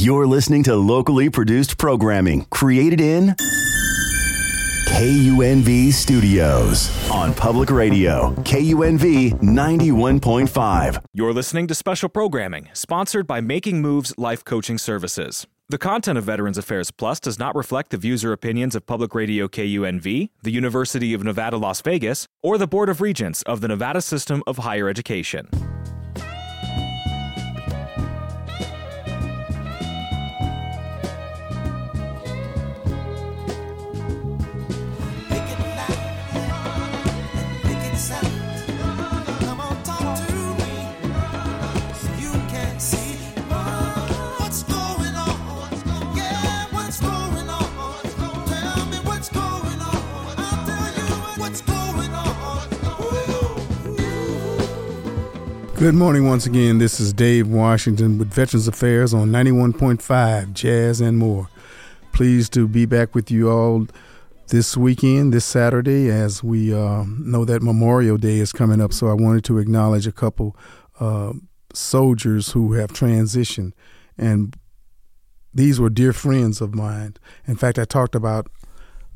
You're listening to locally produced programming created in KUNV Studios on public radio, KUNV 91.5. You're listening to special programming sponsored by Making Moves Life Coaching Services. The content of Veterans Affairs Plus does not reflect the views or opinions of Public Radio KUNV, the University of Nevada, Las Vegas, or the Board of Regents of the Nevada System of Higher Education. Good morning once again. This is Dave Washington with Veterans Affairs on 91.5 Jazz and More. Pleased to be back with you all this weekend, this Saturday, as we uh, know that Memorial Day is coming up. So I wanted to acknowledge a couple uh, soldiers who have transitioned. And these were dear friends of mine. In fact, I talked about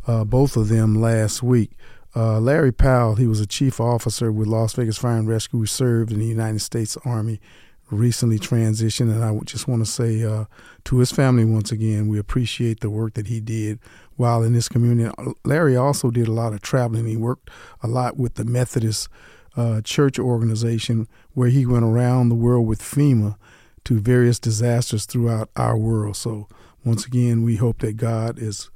uh, both of them last week. Uh, Larry Powell, he was a chief officer with Las Vegas Fire and Rescue. He served in the United States Army, recently transitioned. And I just want to say uh, to his family once again, we appreciate the work that he did while in this community. Larry also did a lot of traveling. He worked a lot with the Methodist uh, Church organization, where he went around the world with FEMA to various disasters throughout our world. So once again, we hope that God is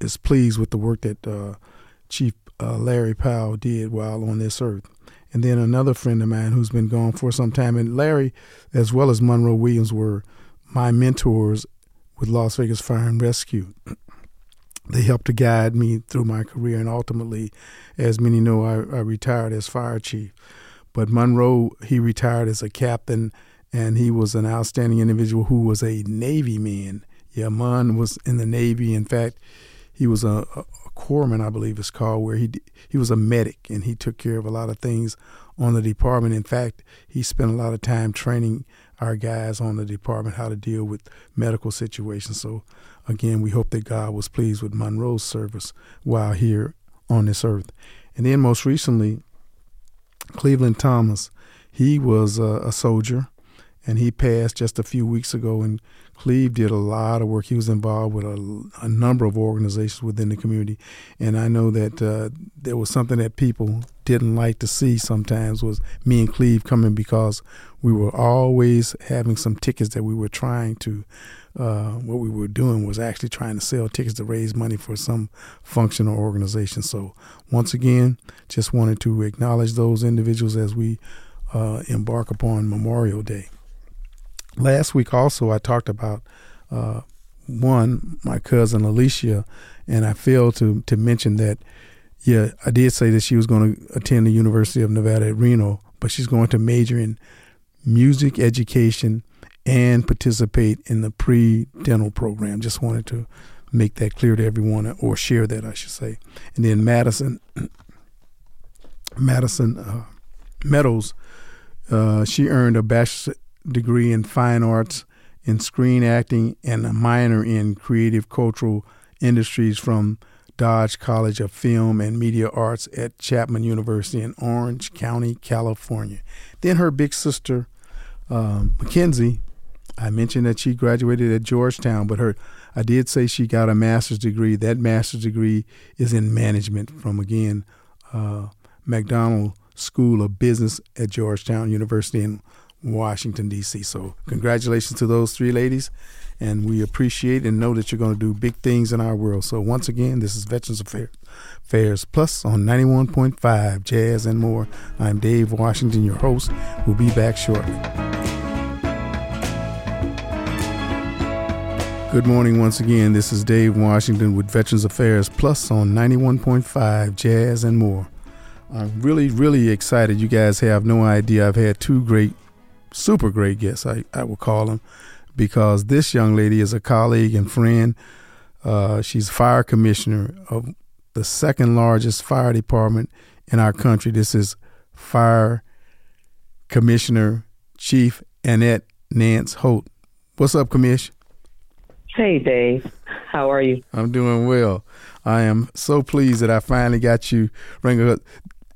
is pleased with the work that uh, Chief uh, Larry Powell did while on this earth. And then another friend of mine who's been gone for some time. And Larry, as well as Monroe Williams, were my mentors with Las Vegas Fire and Rescue. They helped to guide me through my career, and ultimately, as many know, I, I retired as fire chief. But Monroe, he retired as a captain, and he was an outstanding individual who was a Navy man. Yeah, Mon was in the Navy. In fact, he was a, corpsman, I believe it's called, where he he was a medic and he took care of a lot of things on the department. In fact, he spent a lot of time training our guys on the department how to deal with medical situations. So, again, we hope that God was pleased with Monroe's service while here on this earth. And then, most recently, Cleveland Thomas, he was a, a soldier and he passed just a few weeks ago. And Cleve did a lot of work. He was involved with a, a number of organizations within the community, and I know that uh, there was something that people didn't like to see sometimes was me and Cleve coming because we were always having some tickets that we were trying to. Uh, what we were doing was actually trying to sell tickets to raise money for some function or organization. So once again, just wanted to acknowledge those individuals as we uh, embark upon Memorial Day. Last week also I talked about uh, one my cousin Alicia, and I failed to to mention that. Yeah, I did say that she was going to attend the University of Nevada at Reno, but she's going to major in music education and participate in the pre-dental program. Just wanted to make that clear to everyone, or share that, I should say. And then Madison, Madison uh, Meadows, uh, she earned a bachelor's degree in fine arts in screen acting and a minor in creative cultural industries from Dodge College of Film and Media Arts at Chapman University in Orange County, California. Then her big sister, um, Mackenzie, I mentioned that she graduated at Georgetown, but her I did say she got a master's degree. That master's degree is in management from again uh, McDonough School of Business at Georgetown University in Washington, D.C. So, congratulations to those three ladies, and we appreciate and know that you're going to do big things in our world. So, once again, this is Veterans Affairs, Affairs Plus on 91.5 Jazz and More. I'm Dave Washington, your host. We'll be back shortly. Good morning once again. This is Dave Washington with Veterans Affairs Plus on 91.5 Jazz and More. I'm really, really excited. You guys have no idea. I've had two great super great guest, I, I will call him, because this young lady is a colleague and friend. Uh, she's fire commissioner of the second largest fire department in our country. This is Fire Commissioner Chief Annette Nance Holt. What's up, Commish? Hey, Dave. How are you? I'm doing well. I am so pleased that I finally got you, Ringo.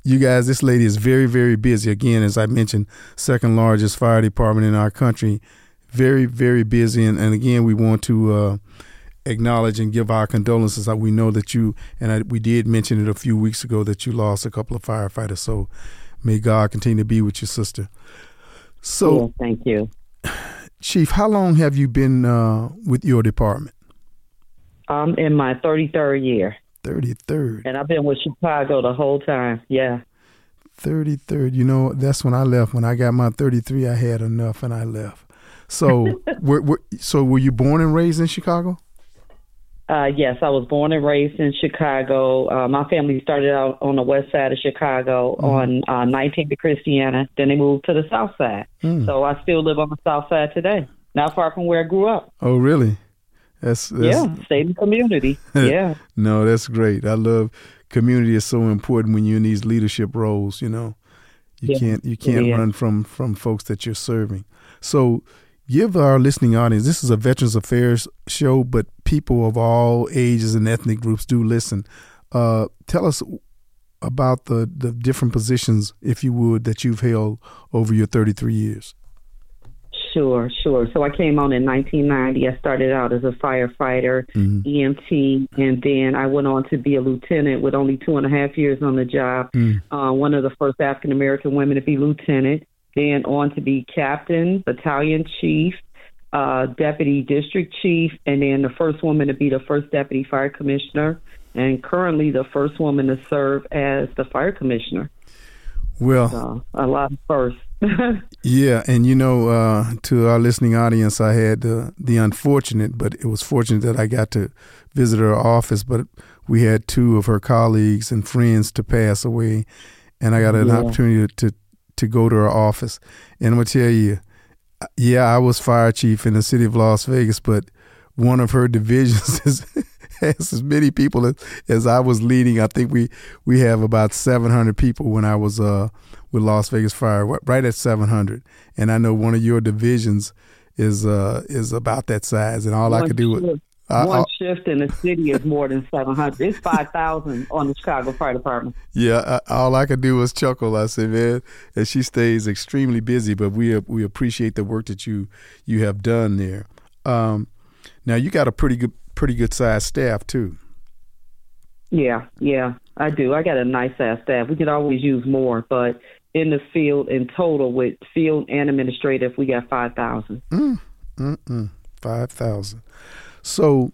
You guys, this lady is very, very busy. Again, as I mentioned, second largest fire department in our country. Very, very busy. And, and again, we want to uh, acknowledge and give our condolences. We know that you, and I, we did mention it a few weeks ago, that you lost a couple of firefighters. So may God continue to be with your sister. So, yeah, thank you. Chief, how long have you been uh, with your department? I'm in my 33rd year. 33rd. And I've been with Chicago the whole time. Yeah. 33rd. You know, that's when I left. When I got my 33, I had enough and I left. So, were, were, so were you born and raised in Chicago? Uh, yes, I was born and raised in Chicago. Uh, my family started out on the west side of Chicago mm. on uh, 19th to Christiana. Then they moved to the south side. Mm. So I still live on the south side today, not far from where I grew up. Oh, really? That's, that's yeah, same community. yeah. no, that's great. I love community is so important when you're in these leadership roles. You know, you yeah. can't you can't yeah. run from from folks that you're serving. So give our listening audience this is a veterans affairs show but people of all ages and ethnic groups do listen uh, tell us about the, the different positions if you would that you've held over your 33 years sure sure so i came on in 1990 i started out as a firefighter mm-hmm. emt and then i went on to be a lieutenant with only two and a half years on the job mm. uh, one of the first african american women to be lieutenant then on to be captain, battalion chief, uh, deputy district chief, and then the first woman to be the first deputy fire commissioner, and currently the first woman to serve as the fire commissioner. Well, so, a lot of firsts. yeah, and you know, uh, to our listening audience, I had the unfortunate, but it was fortunate that I got to visit her office. But we had two of her colleagues and friends to pass away, and I got an yeah. opportunity to to go to her office. And I'm gonna tell you, yeah, I was fire chief in the city of Las Vegas, but one of her divisions is, as many people as, as, I was leading. I think we we have about 700 people when I was uh, with Las Vegas Fire, right at 700. And I know one of your divisions is uh, is about that size, and all one I could do was uh, One uh, shift in the city is more than 700. It's 5,000 on the Chicago Fire Department. Yeah, uh, all I could do was chuckle. I said, man, and she stays extremely busy, but we we appreciate the work that you you have done there. Um, now you got a pretty good pretty good sized staff too. Yeah, yeah, I do. I got a nice ass staff. We could always use more, but in the field in total with field and administrative, we got 5,000. Mm, mm, mm, 5,000. So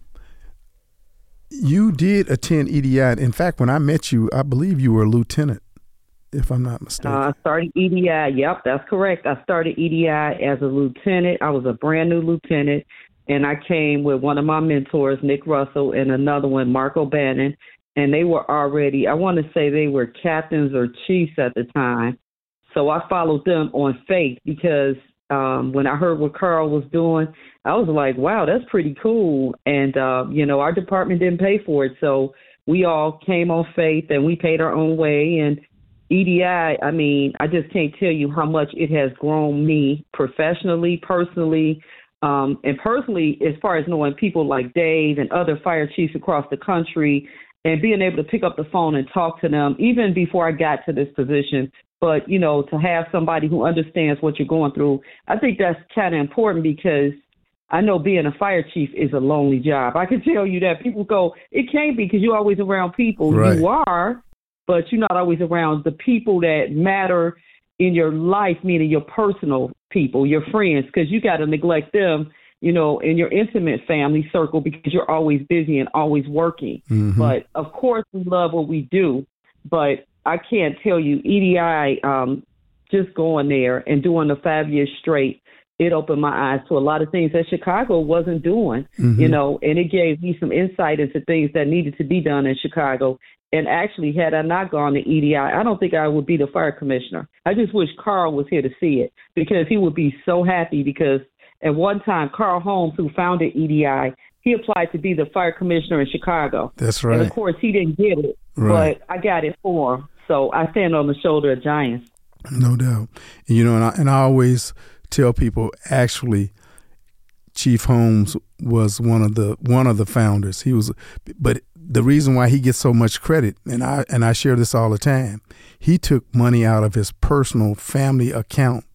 you did attend EDI. In fact, when I met you, I believe you were a lieutenant, if I'm not mistaken. Uh, I started EDI. Yep, that's correct. I started EDI as a lieutenant. I was a brand new lieutenant, and I came with one of my mentors, Nick Russell, and another one, Mark O'Bannon. And they were already, I want to say they were captains or chiefs at the time. So I followed them on faith because um, when I heard what Carl was doing, I was like, wow, that's pretty cool. And, uh, you know, our department didn't pay for it. So we all came on faith and we paid our own way. And EDI, I mean, I just can't tell you how much it has grown me professionally, personally, um, and personally, as far as knowing people like Dave and other fire chiefs across the country and being able to pick up the phone and talk to them, even before I got to this position, but you know to have somebody who understands what you're going through i think that's kind of important because i know being a fire chief is a lonely job i can tell you that people go it can't be because you're always around people right. you are but you're not always around the people that matter in your life meaning your personal people your friends because you got to neglect them you know, in your intimate family circle because you're always busy and always working. Mm-hmm. But of course, we love what we do. But I can't tell you, EDI, um, just going there and doing the five years straight, it opened my eyes to a lot of things that Chicago wasn't doing, mm-hmm. you know, and it gave me some insight into things that needed to be done in Chicago. And actually, had I not gone to EDI, I don't think I would be the fire commissioner. I just wish Carl was here to see it because he would be so happy because at one time, Carl Holmes, who founded EDI, he applied to be the fire commissioner in Chicago. That's right. And of course, he didn't get it, right. but I got it for him. So I stand on the shoulder of giants. No doubt. You know, and I, and I always tell people actually Chief Holmes was one of the one of the founders. He was, but the reason why he gets so much credit, and I and I share this all the time, he took money out of his personal family account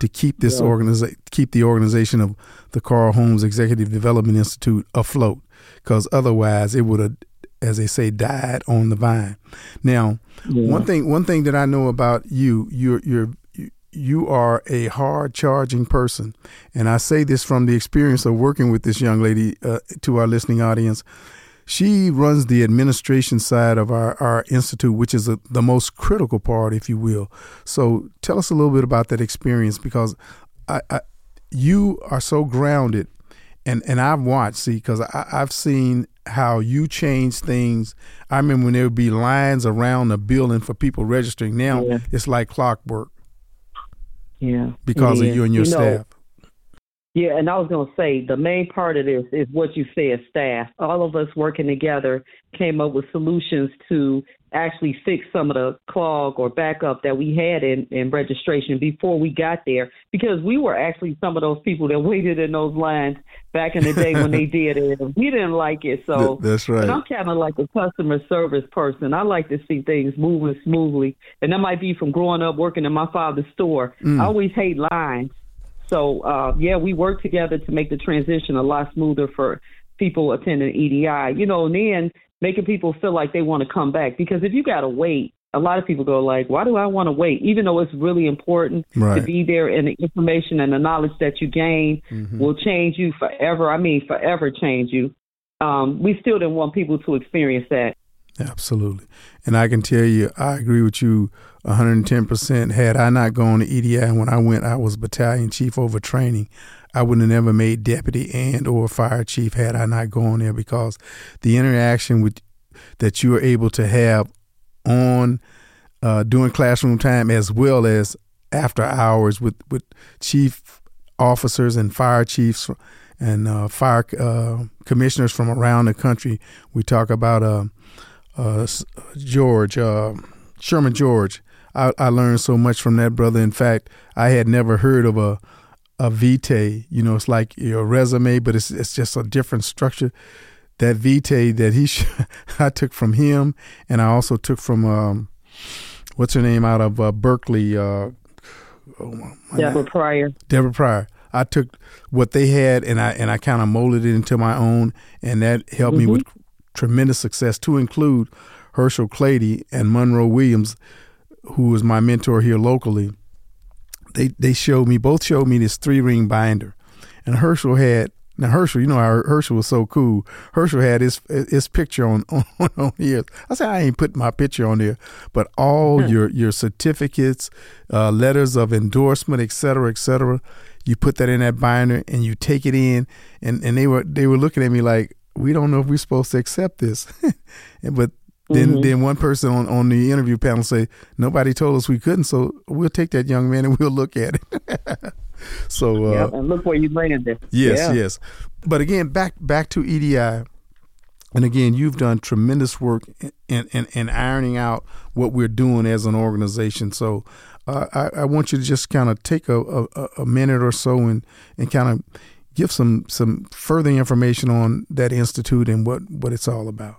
to keep this yeah. organiza- keep the organization of the Carl Holmes Executive Development Institute afloat, because otherwise it would have, as they say, died on the vine. Now, yeah. one thing one thing that I know about you, you're you're you are a hard charging person. And I say this from the experience of working with this young lady uh, to our listening audience. She runs the administration side of our, our institute, which is a, the most critical part, if you will. So tell us a little bit about that experience because I, I, you are so grounded. And, and I've watched, see, because I've seen how you change things. I remember when there would be lines around the building for people registering. Now yeah. it's like clockwork. Yeah. Because of you and your you staff. Yeah, and I was going to say the main part of this is what you said, staff. All of us working together came up with solutions to actually fix some of the clog or backup that we had in, in registration before we got there because we were actually some of those people that waited in those lines back in the day when they did it. And we didn't like it. So that's right. I'm kind of like a customer service person. I like to see things moving smoothly. And that might be from growing up working in my father's store. Mm. I always hate lines. So uh, yeah, we worked together to make the transition a lot smoother for people attending EDI. You know, and then making people feel like they want to come back. Because if you got to wait, a lot of people go like, "Why do I want to wait?" Even though it's really important right. to be there, and the information and the knowledge that you gain mm-hmm. will change you forever. I mean, forever change you. Um, we still didn't want people to experience that. Absolutely, and I can tell you, I agree with you 110. percent Had I not gone to EDI when I went, I was battalion chief over training. I would have never made deputy and or fire chief had I not gone there because the interaction with that you are able to have on uh, during classroom time as well as after hours with with chief officers and fire chiefs and uh, fire uh, commissioners from around the country. We talk about uh, George uh, Sherman George. I, I learned so much from that brother. In fact, I had never heard of a a vitae. You know, it's like your resume, but it's it's just a different structure. That vitae that he, I took from him, and I also took from um, what's her name out of uh, Berkeley. Uh, oh Deborah Pryor. Deborah Pryor. I took what they had and I and I kind of molded it into my own, and that helped mm-hmm. me with tremendous success. To include Herschel Clady and Monroe Williams, who was my mentor here locally they they showed me both showed me this three ring binder, and Herschel had now Herschel, you know how Herschel was so cool. Herschel had his his picture on on, on here. I said I ain't putting my picture on there, but all hmm. your your certificates, uh, letters of endorsement, et cetera, et cetera. You put that in that binder and you take it in, and, and they were they were looking at me like we don't know if we're supposed to accept this, but then mm-hmm. then one person on, on the interview panel say nobody told us we couldn't, so we'll take that young man and we'll look at it. so uh, yep, and look where you landed. Yes, yeah. yes. Yes. But again, back back to EDI, and again, you've done tremendous work in in, in ironing out what we're doing as an organization. So uh, I, I, want you to just kind of take a, a, a minute or so and and kind of give some some further information on that institute and what what it's all about.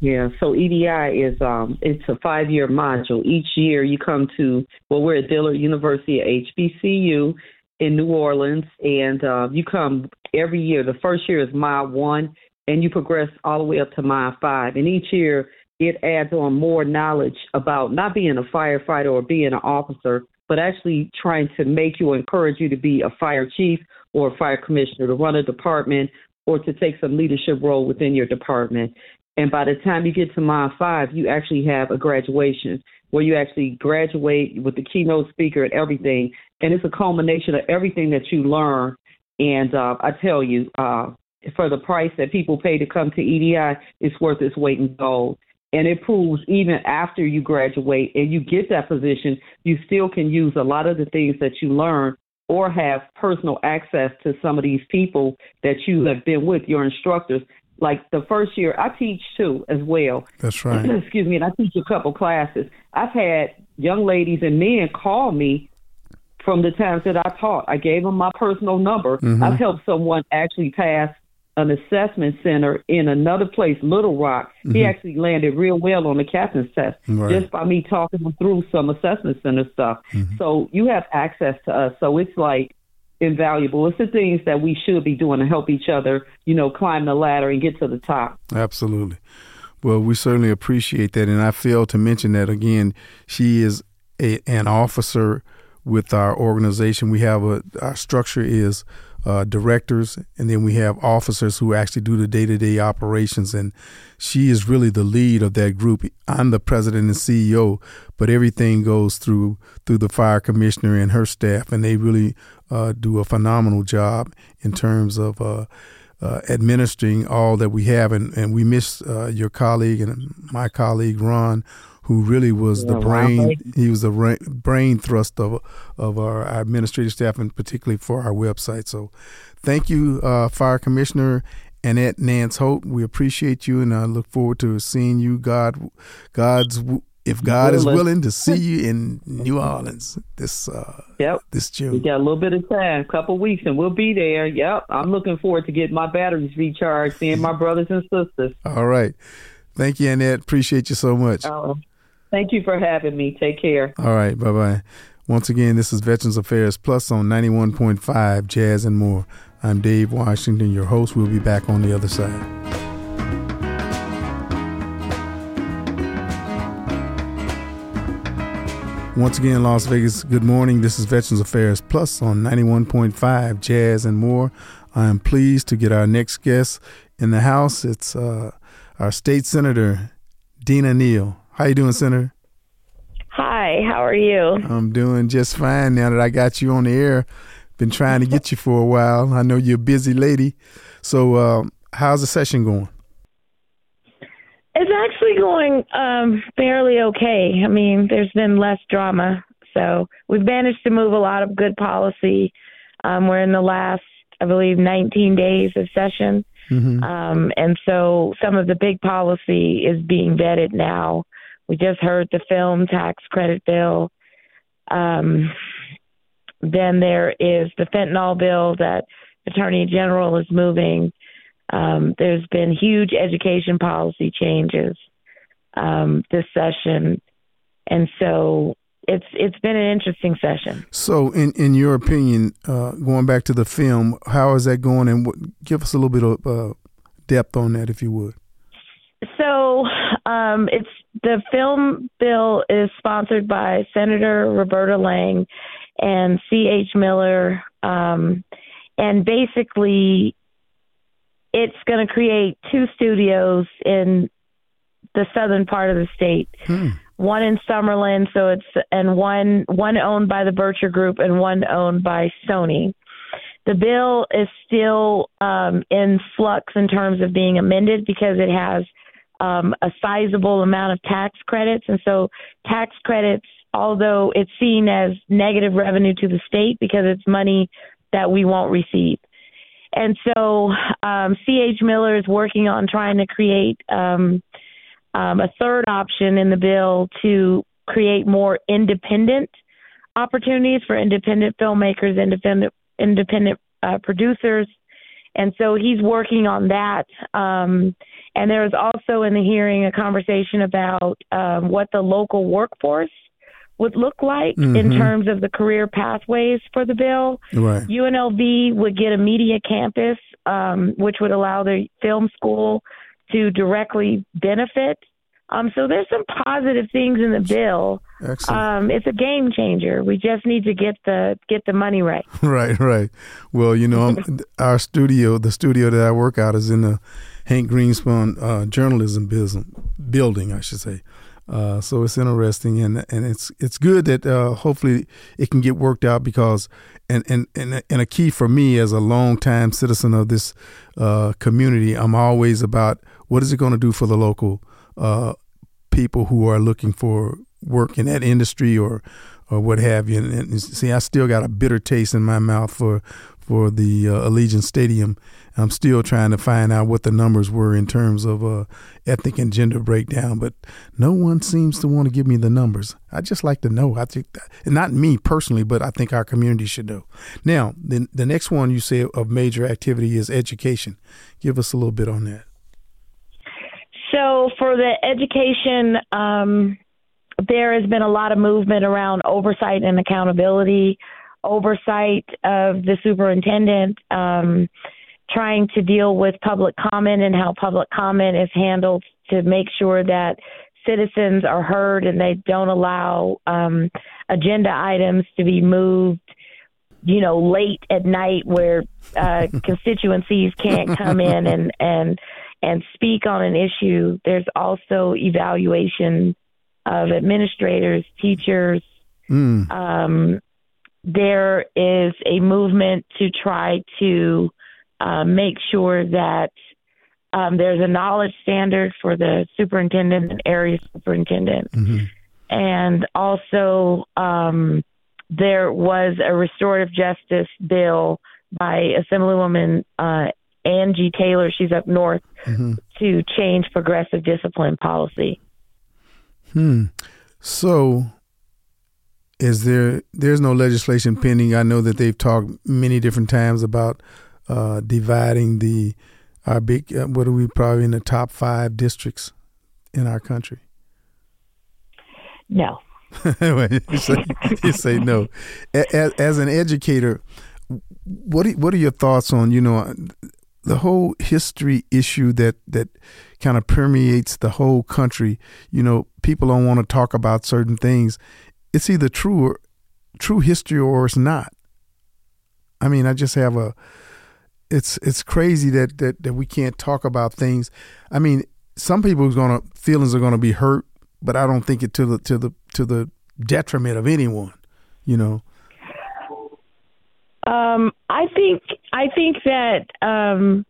Yeah, so EDI is um it's a five year module. Each year you come to well we're at Dillard University at HBCU in New Orleans and uh, you come every year. The first year is mile one and you progress all the way up to mile five. And each year it adds on more knowledge about not being a firefighter or being an officer, but actually trying to make you encourage you to be a fire chief or fire commissioner, to run a department or to take some leadership role within your department. And by the time you get to mile five, you actually have a graduation where you actually graduate with the keynote speaker and everything. And it's a culmination of everything that you learn. And uh, I tell you, uh, for the price that people pay to come to EDI, it's worth its weight in gold. And it proves even after you graduate and you get that position, you still can use a lot of the things that you learn or have personal access to some of these people that you have been with, your instructors, like the first year, I teach too as well. That's right. Excuse me, and I teach a couple classes. I've had young ladies and men call me from the times that I taught. I gave them my personal number. Mm-hmm. I've helped someone actually pass an assessment center in another place, Little Rock. Mm-hmm. He actually landed real well on the captain's test right. just by me talking him through some assessment center stuff. Mm-hmm. So you have access to us. So it's like invaluable. It's the things that we should be doing to help each other, you know, climb the ladder and get to the top. Absolutely. Well, we certainly appreciate that. And I failed to mention that again, she is a, an officer with our organization. We have a, our structure is uh, directors, and then we have officers who actually do the day to day operations. And she is really the lead of that group. I'm the president and CEO, but everything goes through through the fire commissioner and her staff, and they really uh, do a phenomenal job in terms of. Uh, uh, administering all that we have, and, and we miss uh, your colleague and my colleague Ron, who really was the brain. He was the brain thrust of of our, administrative staff, and particularly for our website. So, thank you, uh, Fire Commissioner Annette Nance Holt. We appreciate you, and I look forward to seeing you. God, God's if God is willing to see you in New Orleans this uh, yep. this June. We got a little bit of time, a couple weeks, and we'll be there. Yep, I'm looking forward to getting my batteries recharged, seeing my brothers and sisters. All right, thank you, Annette. Appreciate you so much. Uh, Thank you for having me. Take care. All right. Bye bye. Once again, this is Veterans Affairs Plus on 91.5 Jazz and More. I'm Dave Washington, your host. We'll be back on the other side. Once again, Las Vegas, good morning. This is Veterans Affairs Plus on 91.5 Jazz and More. I am pleased to get our next guest in the house. It's uh, our state senator, Dina Neal. How you doing, Senator? Hi, how are you? I'm doing just fine now that I got you on the air. Been trying to get you for a while. I know you're a busy lady. So, uh, how's the session going? It's actually going um, fairly okay. I mean, there's been less drama. So, we've managed to move a lot of good policy. Um, we're in the last, I believe, 19 days of session. Mm-hmm. Um, and so some of the big policy is being vetted now. We just heard the film tax credit bill. Um, then there is the fentanyl bill that Attorney General is moving. Um, there's been huge education policy changes um, this session, and so it's it's been an interesting session. So, in in your opinion, uh, going back to the film, how is that going? And what, give us a little bit of uh, depth on that, if you would. So, um, it's the film bill is sponsored by Senator Roberta Lange and C.H. Miller. Um, and basically, it's going to create two studios in the southern part of the state. Hmm. One in Summerlin, so it's and one one owned by the Birtcher Group and one owned by Sony. The bill is still um, in flux in terms of being amended because it has um, a sizable amount of tax credits. And so, tax credits, although it's seen as negative revenue to the state because it's money that we won't receive. And so, um, C.H. Miller is working on trying to create um, um, a third option in the bill to create more independent opportunities for independent filmmakers, independent independent uh, producers, and so he's working on that. Um, and there was also in the hearing a conversation about um, what the local workforce would look like mm-hmm. in terms of the career pathways for the bill. Right. UNLV would get a media campus, um, which would allow the film school to directly benefit. Um, so there's some positive things in the bill. Excellent. Um, it's a game changer. We just need to get the get the money right. right, right. Well, you know, our studio, the studio that I work out, is in the Hank Greenspun uh, journalism business, building, I should say. Uh, so it's interesting, and and it's it's good that uh, hopefully it can get worked out because and and and and a key for me as a longtime citizen of this uh, community, I'm always about what is it going to do for the local uh, people who are looking for work in that industry or or what have you. And, and, see, I still got a bitter taste in my mouth for for the uh, Allegiant Stadium. I'm still trying to find out what the numbers were in terms of uh, ethnic and gender breakdown, but no one seems to want to give me the numbers. I just like to know. I think, that, not me personally, but I think our community should know. Now, the the next one you say of major activity is education. Give us a little bit on that. So for the education, um, there has been a lot of movement around oversight and accountability, oversight of the superintendent, um, trying to deal with public comment and how public comment is handled to make sure that citizens are heard and they don't allow um, agenda items to be moved you know late at night where uh, constituencies can't come in and and and speak on an issue. There's also evaluation of administrators, teachers. Mm. Um, there is a movement to try to uh, make sure that um, there's a knowledge standard for the superintendent and area superintendent. Mm-hmm. And also, um, there was a restorative justice bill by Assemblywoman uh, Angie Taylor, she's up north, mm-hmm. to change progressive discipline policy. Hmm. So, is there? There's no legislation pending. I know that they've talked many different times about uh, dividing the our big. Uh, what are we probably in the top five districts in our country? No. you, say, you say no. As, as an educator, what are, what are your thoughts on you know the whole history issue that that kind of permeates the whole country. You know, people don't want to talk about certain things. It's either true or true history or it's not. I mean, I just have a it's it's crazy that that that we can't talk about things. I mean, some people's gonna feelings are gonna be hurt, but I don't think it to the to the to the detriment of anyone. You know. Um, I think I think that um,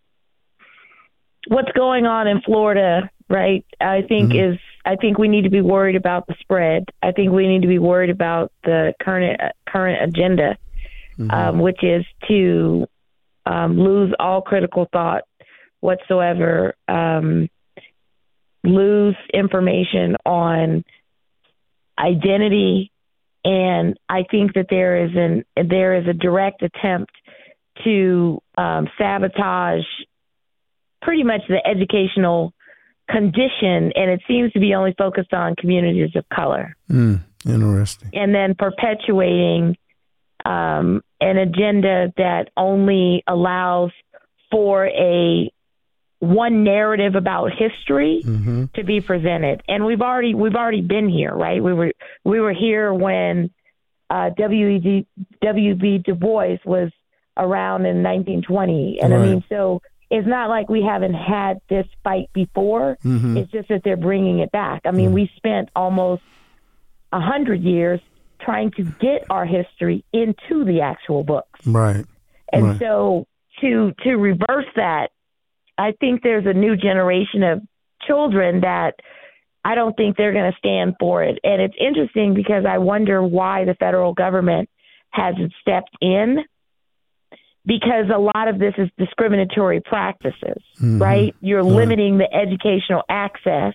what's going on in Florida, right? I think mm-hmm. is I think we need to be worried about the spread. I think we need to be worried about the current current agenda, mm-hmm. um, which is to um, lose all critical thought whatsoever, um, lose information on identity, and I think that there is an there is a direct attempt to um, sabotage pretty much the educational condition, and it seems to be only focused on communities of color. Mm, interesting. And then perpetuating um, an agenda that only allows for a one narrative about history mm-hmm. to be presented. And we've already we've already been here, right? We were we were here when uh, W.E.B. W.B. Du Bois was around in 1920, and right. I mean, so it's not like we haven't had this fight before. Mm-hmm. It's just that they're bringing it back. I mean, mm-hmm. we spent almost a hundred years trying to get our history into the actual books, right? And right. so to to reverse that I think there's a new generation of children that I don't think they're going to stand for it. And it's interesting because I wonder why the federal government hasn't stepped in because a lot of this is discriminatory practices, mm-hmm. right? You're right. limiting the educational access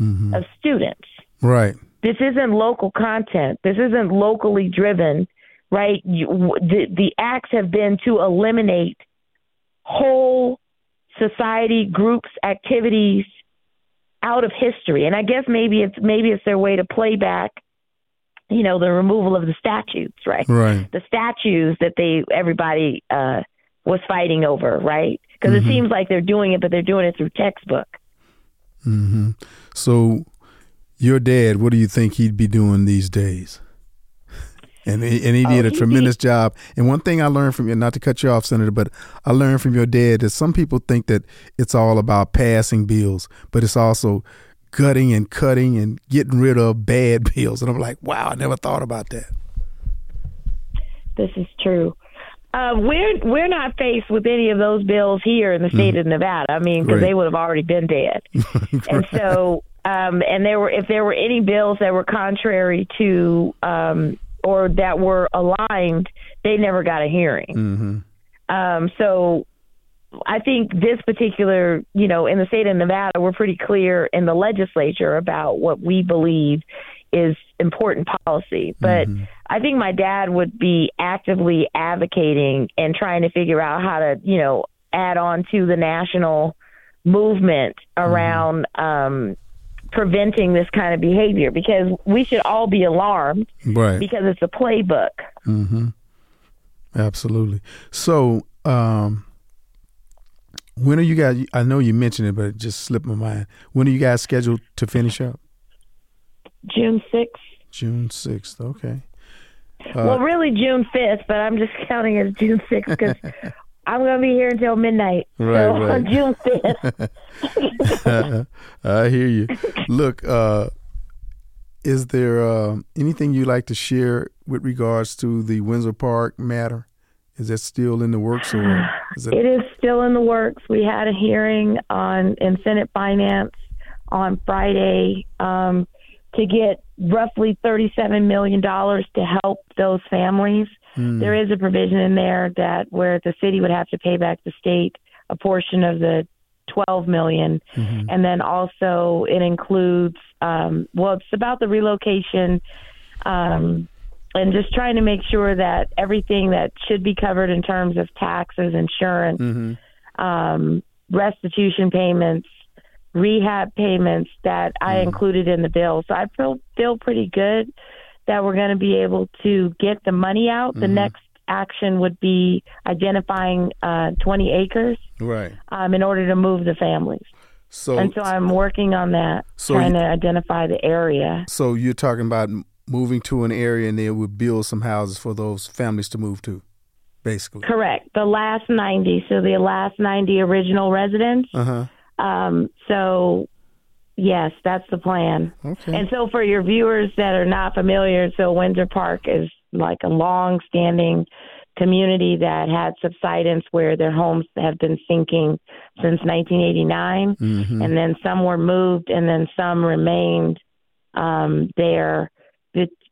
mm-hmm. of students. Right. This isn't local content. This isn't locally driven, right? You, the, the acts have been to eliminate whole society, groups, activities out of history. And I guess maybe it's maybe it's their way to play back, you know, the removal of the statues, right? Right. The statues that they everybody uh, was fighting over, right? Because mm-hmm. it seems like they're doing it, but they're doing it through textbook. Mm-hmm. So, your dad, what do you think he'd be doing these days? and he, and he did oh, a tremendous job. And one thing I learned from you, not to cut you off, Senator, but I learned from your dad that some people think that it's all about passing bills, but it's also gutting and cutting and getting rid of bad bills. And I'm like, wow, I never thought about that. This is true. Uh, we're we're not faced with any of those bills here in the state mm. of Nevada. I mean, because they would have already been dead. and so, um, and there were if there were any bills that were contrary to um, or that were aligned, they never got a hearing. Mm-hmm. Um, so I think this particular, you know, in the state of Nevada, we're pretty clear in the legislature about what we believe is important policy. But mm-hmm. I think my dad would be actively advocating and trying to figure out how to, you know, add on to the national movement mm-hmm. around mm-hmm. um, preventing this kind of behavior because we should all be alarmed right. because it's a playbook. Mm-hmm. Absolutely. So, um, when are you guys? I know you mentioned it, but it just slipped my mind. When are you guys scheduled to finish up? June sixth. June sixth. Okay. Uh, well, really June fifth, but I'm just counting as June sixth because I'm going to be here until midnight. Right, so right. on June fifth. I hear you. Look, uh, is there uh, anything you'd like to share with regards to the Windsor Park matter? Is that still in the works, or is it? It is still in the works. We had a hearing on in Senate Finance on Friday um, to get roughly thirty-seven million dollars to help those families. Mm. There is a provision in there that where the city would have to pay back the state a portion of the 12 million. Mm-hmm. and then also it includes um, well it's about the relocation um, and just trying to make sure that everything that should be covered in terms of taxes, insurance, mm-hmm. um, restitution payments, rehab payments that I mm-hmm. included in the bill. So I feel feel pretty good that we're going to be able to get the money out. Mm-hmm. The next action would be identifying uh, 20 acres, right, um, in order to move the families. So and so I'm working on that, so trying you, to identify the area. So you're talking about moving to an area and they would build some houses for those families to move to, basically. Correct. The last 90, so the last 90 original residents. Uh-huh. Um, so, yes, that's the plan. Okay. And so, for your viewers that are not familiar, so Windsor Park is like a long standing community that had subsidence where their homes have been sinking since 1989. Mm-hmm. And then some were moved, and then some remained um, there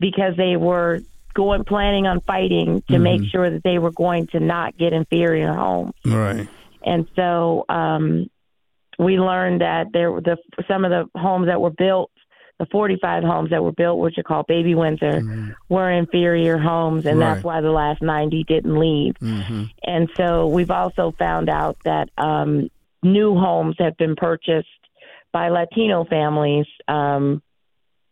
because they were going planning on fighting to mm-hmm. make sure that they were going to not get inferior homes. Right. And so um, we learned that there were the some of the homes that were built, the 45 homes that were built, which are called Baby Windsor, mm-hmm. were inferior homes, and right. that's why the last 90 didn't leave. Mm-hmm. And so we've also found out that um, new homes have been purchased by Latino families. Um,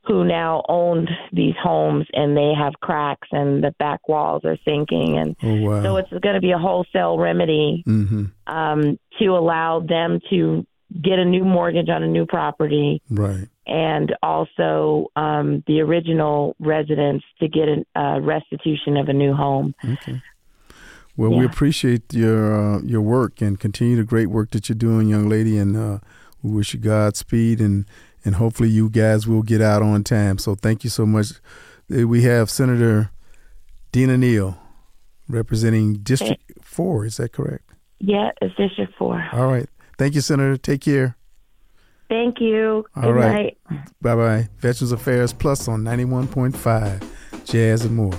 who now own these homes and they have cracks and the back walls are sinking and oh, wow. so it's going to be a wholesale remedy mm-hmm. um, to allow them to get a new mortgage on a new property right and also um, the original residents to get a uh, restitution of a new home okay well yeah. we appreciate your uh, your work and continue the great work that you're doing young lady and uh, we wish you godspeed and and hopefully you guys will get out on time. So thank you so much. Uh, we have Senator Dina Neal representing District 4. Is that correct? Yeah, it's District 4. All right. Thank you, Senator. Take care. Thank you. All Good right. Bye bye. Veterans Affairs Plus on 91.5, Jazz and more.